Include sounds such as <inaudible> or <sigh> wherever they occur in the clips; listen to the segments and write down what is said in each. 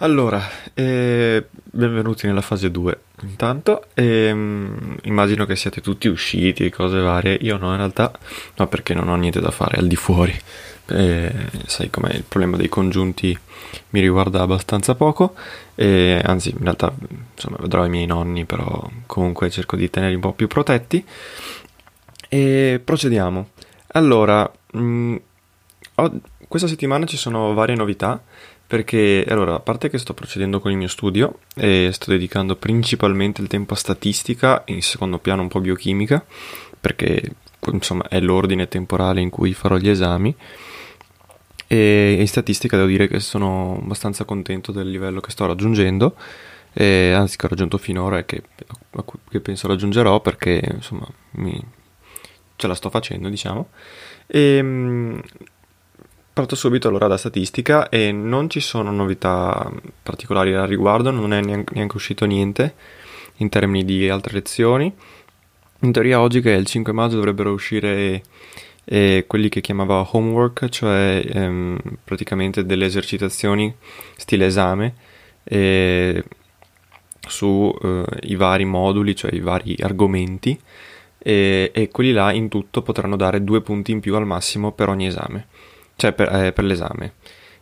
Allora, eh, benvenuti nella fase 2. Intanto, ehm, immagino che siate tutti usciti e cose varie. Io no, in realtà, no, perché non ho niente da fare al di fuori. Eh, sai com'è il problema dei congiunti mi riguarda abbastanza poco. Eh, anzi, in realtà, insomma, vedrò i miei nonni, però comunque cerco di tenerli un po' più protetti. E procediamo. Allora, mh, questa settimana ci sono varie novità perché allora, a parte che sto procedendo con il mio studio e sto dedicando principalmente il tempo a statistica, in secondo piano un po' biochimica, perché insomma è l'ordine temporale in cui farò gli esami. E in statistica devo dire che sono abbastanza contento del livello che sto raggiungendo, e, anzi che ho raggiunto finora e che, che penso raggiungerò perché insomma mi, ce la sto facendo, diciamo. E, Parto subito allora da statistica e non ci sono novità particolari al riguardo, non è neanche uscito niente in termini di altre lezioni. In teoria oggi che è il 5 maggio dovrebbero uscire eh, quelli che chiamava homework, cioè ehm, praticamente delle esercitazioni stile esame eh, su eh, vari moduli, cioè i vari argomenti e, e quelli là in tutto potranno dare due punti in più al massimo per ogni esame cioè per, eh, per l'esame.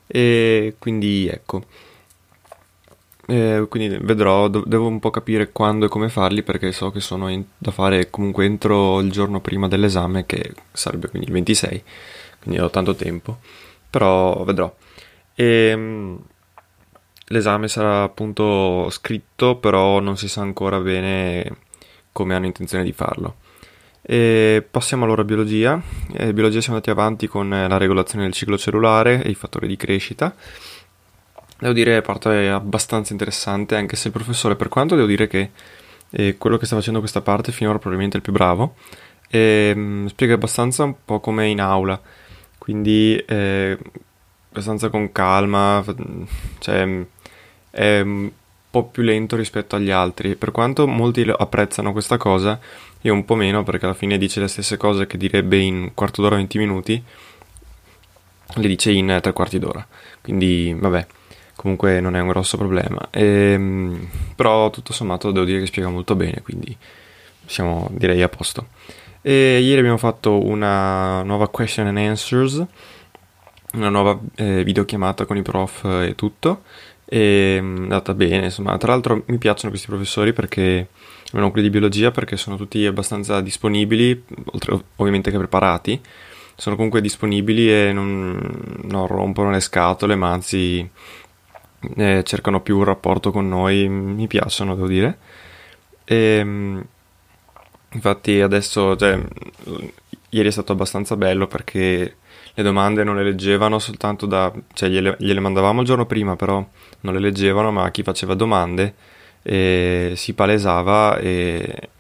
E quindi ecco. Eh, quindi vedrò, do- devo un po' capire quando e come farli perché so che sono in- da fare comunque entro il giorno prima dell'esame che sarebbe quindi il 26, quindi ho tanto tempo, però vedrò. E, ehm, l'esame sarà appunto scritto, però non si sa ancora bene come hanno intenzione di farlo. E passiamo allora a biologia. In biologia siamo andati avanti con la regolazione del ciclo cellulare e i fattori di crescita. Devo dire parte abbastanza interessante, anche se il professore, per quanto devo dire che eh, quello che sta facendo questa parte finora probabilmente è il più bravo, eh, spiega abbastanza un po' come in aula, quindi eh, abbastanza con calma, cioè è un po' più lento rispetto agli altri. Per quanto molti apprezzano questa cosa, io un po' meno perché alla fine dice le stesse cose che direbbe in un quarto d'ora, 20 minuti, le dice in tre quarti d'ora. Quindi, vabbè, comunque non è un grosso problema. Ehm, però tutto sommato devo dire che spiega molto bene, quindi siamo direi a posto. E ieri abbiamo fatto una nuova question and answers, una nuova eh, videochiamata con i prof e tutto. E è andata bene, insomma. Tra l'altro mi piacciono questi professori perché almeno quelli di biologia perché sono tutti abbastanza disponibili, oltre ovviamente che preparati, sono comunque disponibili e non, non rompono le scatole, ma anzi eh, cercano più un rapporto con noi, mi piacciono, devo dire. E, ehm, infatti adesso, cioè, ieri è stato abbastanza bello perché le domande non le leggevano soltanto da... cioè gliele, gliele mandavamo il giorno prima, però non le leggevano, ma chi faceva domande e si palesava e,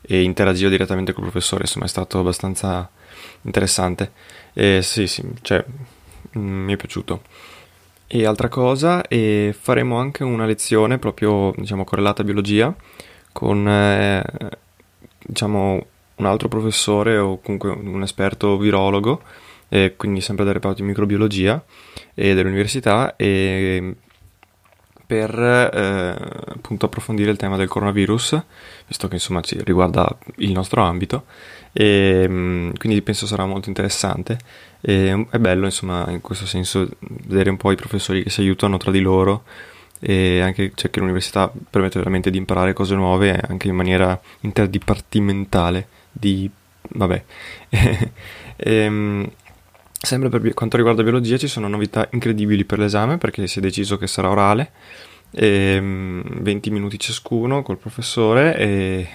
e interagiva direttamente col professore, insomma è stato abbastanza interessante e sì sì, cioè, mm, mi è piaciuto. e altra cosa, e faremo anche una lezione proprio diciamo correlata a biologia con eh, diciamo un altro professore o comunque un esperto virologo, e quindi sempre del reparto di microbiologia e dell'università e per eh, appunto approfondire il tema del coronavirus, visto che insomma ci riguarda il nostro ambito, e mm, quindi penso sarà molto interessante. E è bello insomma in questo senso vedere un po' i professori che si aiutano tra di loro e anche cioè, che l'università permette veramente di imparare cose nuove anche in maniera interdipartimentale di vabbè e, <laughs> ehm, sempre per quanto riguarda biologia ci sono novità incredibili per l'esame perché si è deciso che sarà orale e, 20 minuti ciascuno col professore e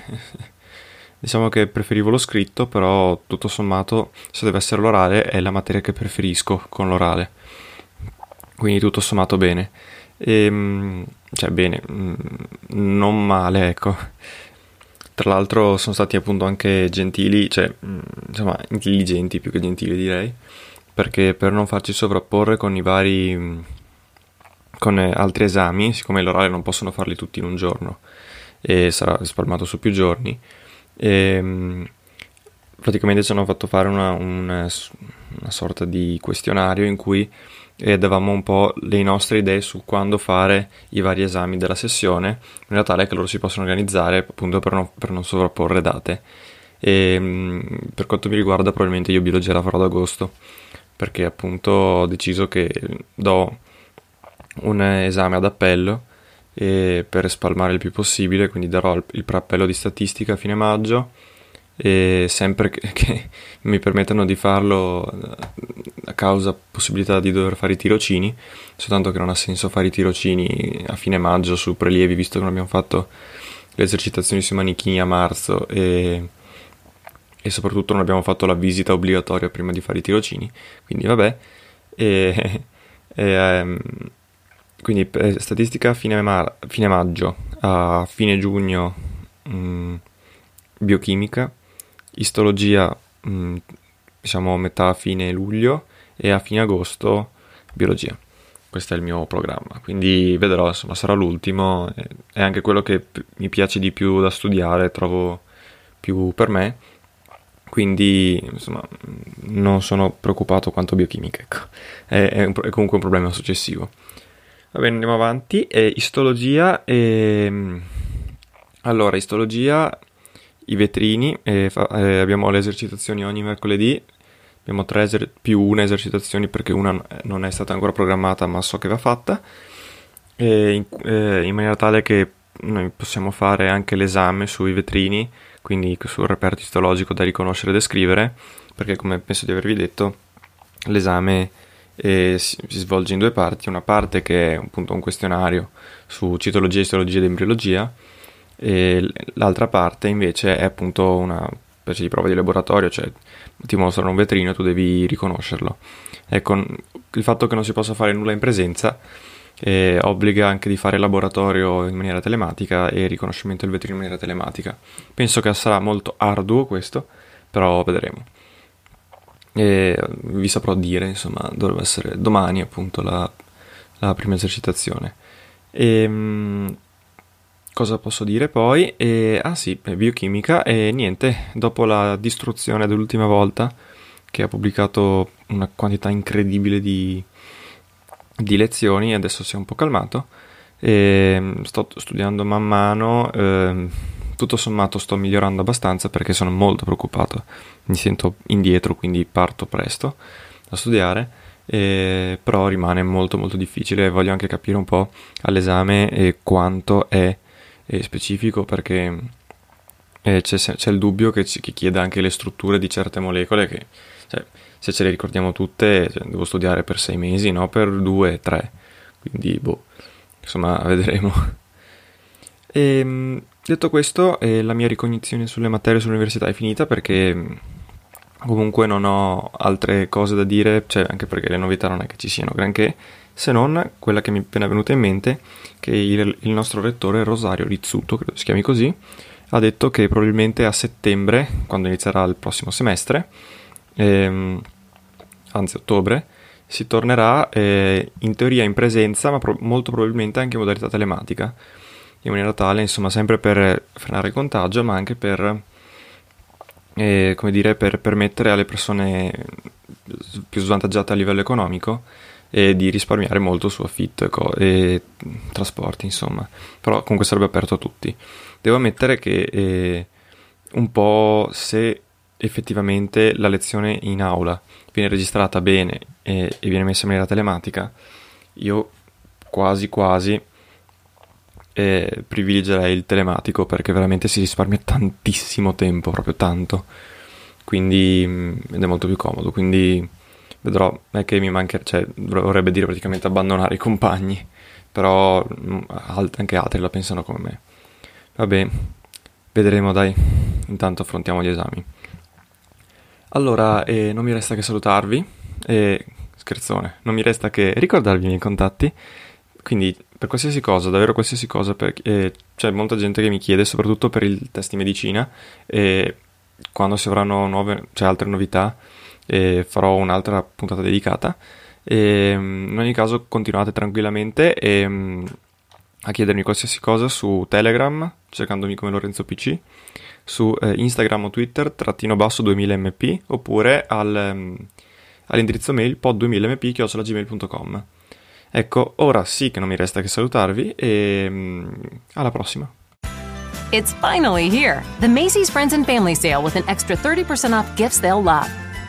<laughs> diciamo che preferivo lo scritto però tutto sommato se deve essere l'orale è la materia che preferisco con l'orale. Quindi tutto sommato bene. E, ehm, cioè bene, mm, non male, ecco. Tra l'altro sono stati appunto anche gentili, cioè mm, insomma intelligenti più che gentili direi, perché per non farci sovrapporre con i vari mm, con altri esami, siccome l'orale non possono farli tutti in un giorno e sarà spalmato su più giorni, e, praticamente ci hanno fatto fare una, una, una sorta di questionario in cui e davamo un po' le nostre idee su quando fare i vari esami della sessione, in maniera tale che loro si possano organizzare appunto per non, per non sovrapporre date. E mm, per quanto mi riguarda, probabilmente io biologia la farò ad agosto, perché appunto ho deciso che do un esame ad appello per spalmare il più possibile, quindi darò il preappello di statistica a fine maggio e sempre che, <laughs> che, mi permettano di farlo a causa possibilità di dover fare i tirocini, soltanto che non ha senso fare i tirocini a fine maggio su prelievi, visto che non abbiamo fatto le esercitazioni sui manichini a marzo e, e soprattutto non abbiamo fatto la visita obbligatoria prima di fare i tirocini, quindi vabbè. E, <laughs> e, um, quindi eh, statistica fine, mar- fine, maggio, a fine giugno mm, biochimica istologia mm, diciamo metà fine luglio e a fine agosto biologia. Questo è il mio programma, quindi vedrò, insomma, sarà l'ultimo, è anche quello che mi piace di più da studiare, trovo più per me, quindi insomma non sono preoccupato quanto biochimica, ecco. è, è, un, è comunque un problema successivo. Va bene, andiamo avanti. E istologia. E... Allora, istologia i vetrini e fa, eh, abbiamo le esercitazioni ogni mercoledì. Abbiamo tre eser- più una esercitazioni perché una non è stata ancora programmata ma so che va fatta. In, eh, in, maniera tale che noi possiamo fare anche l'esame sui vetrini, quindi sul reperto istologico da riconoscere e descrivere, perché come penso di avervi detto, l'esame eh, si, si, svolge in due parti, una parte che è appunto un questionario su citologia, istologia ed embriologia, e l'altra parte invece è appunto una specie di prova di laboratorio, cioè ti mostrano un vetrino e tu devi riconoscerlo. Ecco, il fatto che non si possa fare nulla in presenza eh, obbliga anche di fare laboratorio in maniera telematica e riconoscimento del vetrino in maniera telematica. Penso che sarà molto arduo questo, però vedremo. E vi saprò dire, insomma, dovrebbe essere domani appunto la, la prima esercitazione. E, ehm, cosa posso dire poi? E, ah sì, biochimica e niente, dopo la distruzione dell'ultima volta che ha pubblicato una quantità incredibile di, di lezioni, adesso si è un po' calmato e sto studiando man mano, eh, tutto sommato sto migliorando abbastanza perché sono molto preoccupato, mi sento indietro quindi parto presto a studiare. Eh, però rimane molto molto difficile voglio anche capire un po' all'esame eh, quanto è specifico perché eh, c'è, c'è, il dubbio che, ci, che chieda anche le strutture di certe molecole che cioè, se ce le ricordiamo tutte cioè, devo studiare per sei mesi, no per due, tre. Quindi, boh, insomma, <laughs> vedremo. E, ehm, detto questo, eh, la mia ricognizione sulle materie sull'università è finita perché comunque non ho altre cose da dire, cioè anche perché le novità non è che ci siano granché se non quella che mi è appena venuta in mente, che il, il nostro rettore Rosario Rizzuto, credo si chiami così, ha detto che probabilmente a settembre, quando inizierà il prossimo semestre, ehm, anzi ottobre, si tornerà eh, in teoria in presenza, ma pro- molto probabilmente anche in modalità telematica, in maniera tale, insomma, sempre per frenare il contagio, ma anche per, eh, come dire, per permettere alle persone più svantaggiate a livello economico e di risparmiare molto su affitto co- e trasporti, insomma. Però comunque sarebbe aperto a tutti. Devo ammettere che eh, un po' se effettivamente la lezione in aula viene registrata bene e, e viene messa in maniera telematica, io quasi quasi eh, privilegerei il telematico perché veramente si risparmia <laughs> tantissimo tempo, proprio tanto. Quindi mm, ed è molto più comodo. Quindi vedrò, è che mi manca, cioè vorrebbe dire praticamente abbandonare i compagni, però mm, anche altri la pensano come me. Vabbè, vedremo dai, intanto affrontiamo gli esami. Allora, eh, non mi resta che salutarvi, eh, scherzone, non mi resta che ricordarvi i miei contatti, quindi per qualsiasi cosa, davvero qualsiasi cosa, perché, eh, c'è molta gente che mi chiede, soprattutto per il test di medicina, e quando si avranno nuove, cioè altre novità, farò un'altra puntata dedicata. E, in ogni caso continuate tranquillamente e, mm, a chiedermi qualsiasi cosa su Telegram, cercandomi come Lorenzo PC, su eh, Instagram o Twitter, trattino basso 2000mp, oppure al, um, all'indirizzo mail pod2000mp.gmail.com. Ecco, ora sì che non mi resta che salutarvi e um, alla prossima. It's finally here, the Macy's Friends and Family Sale with an extra 30% off gifts they'll love.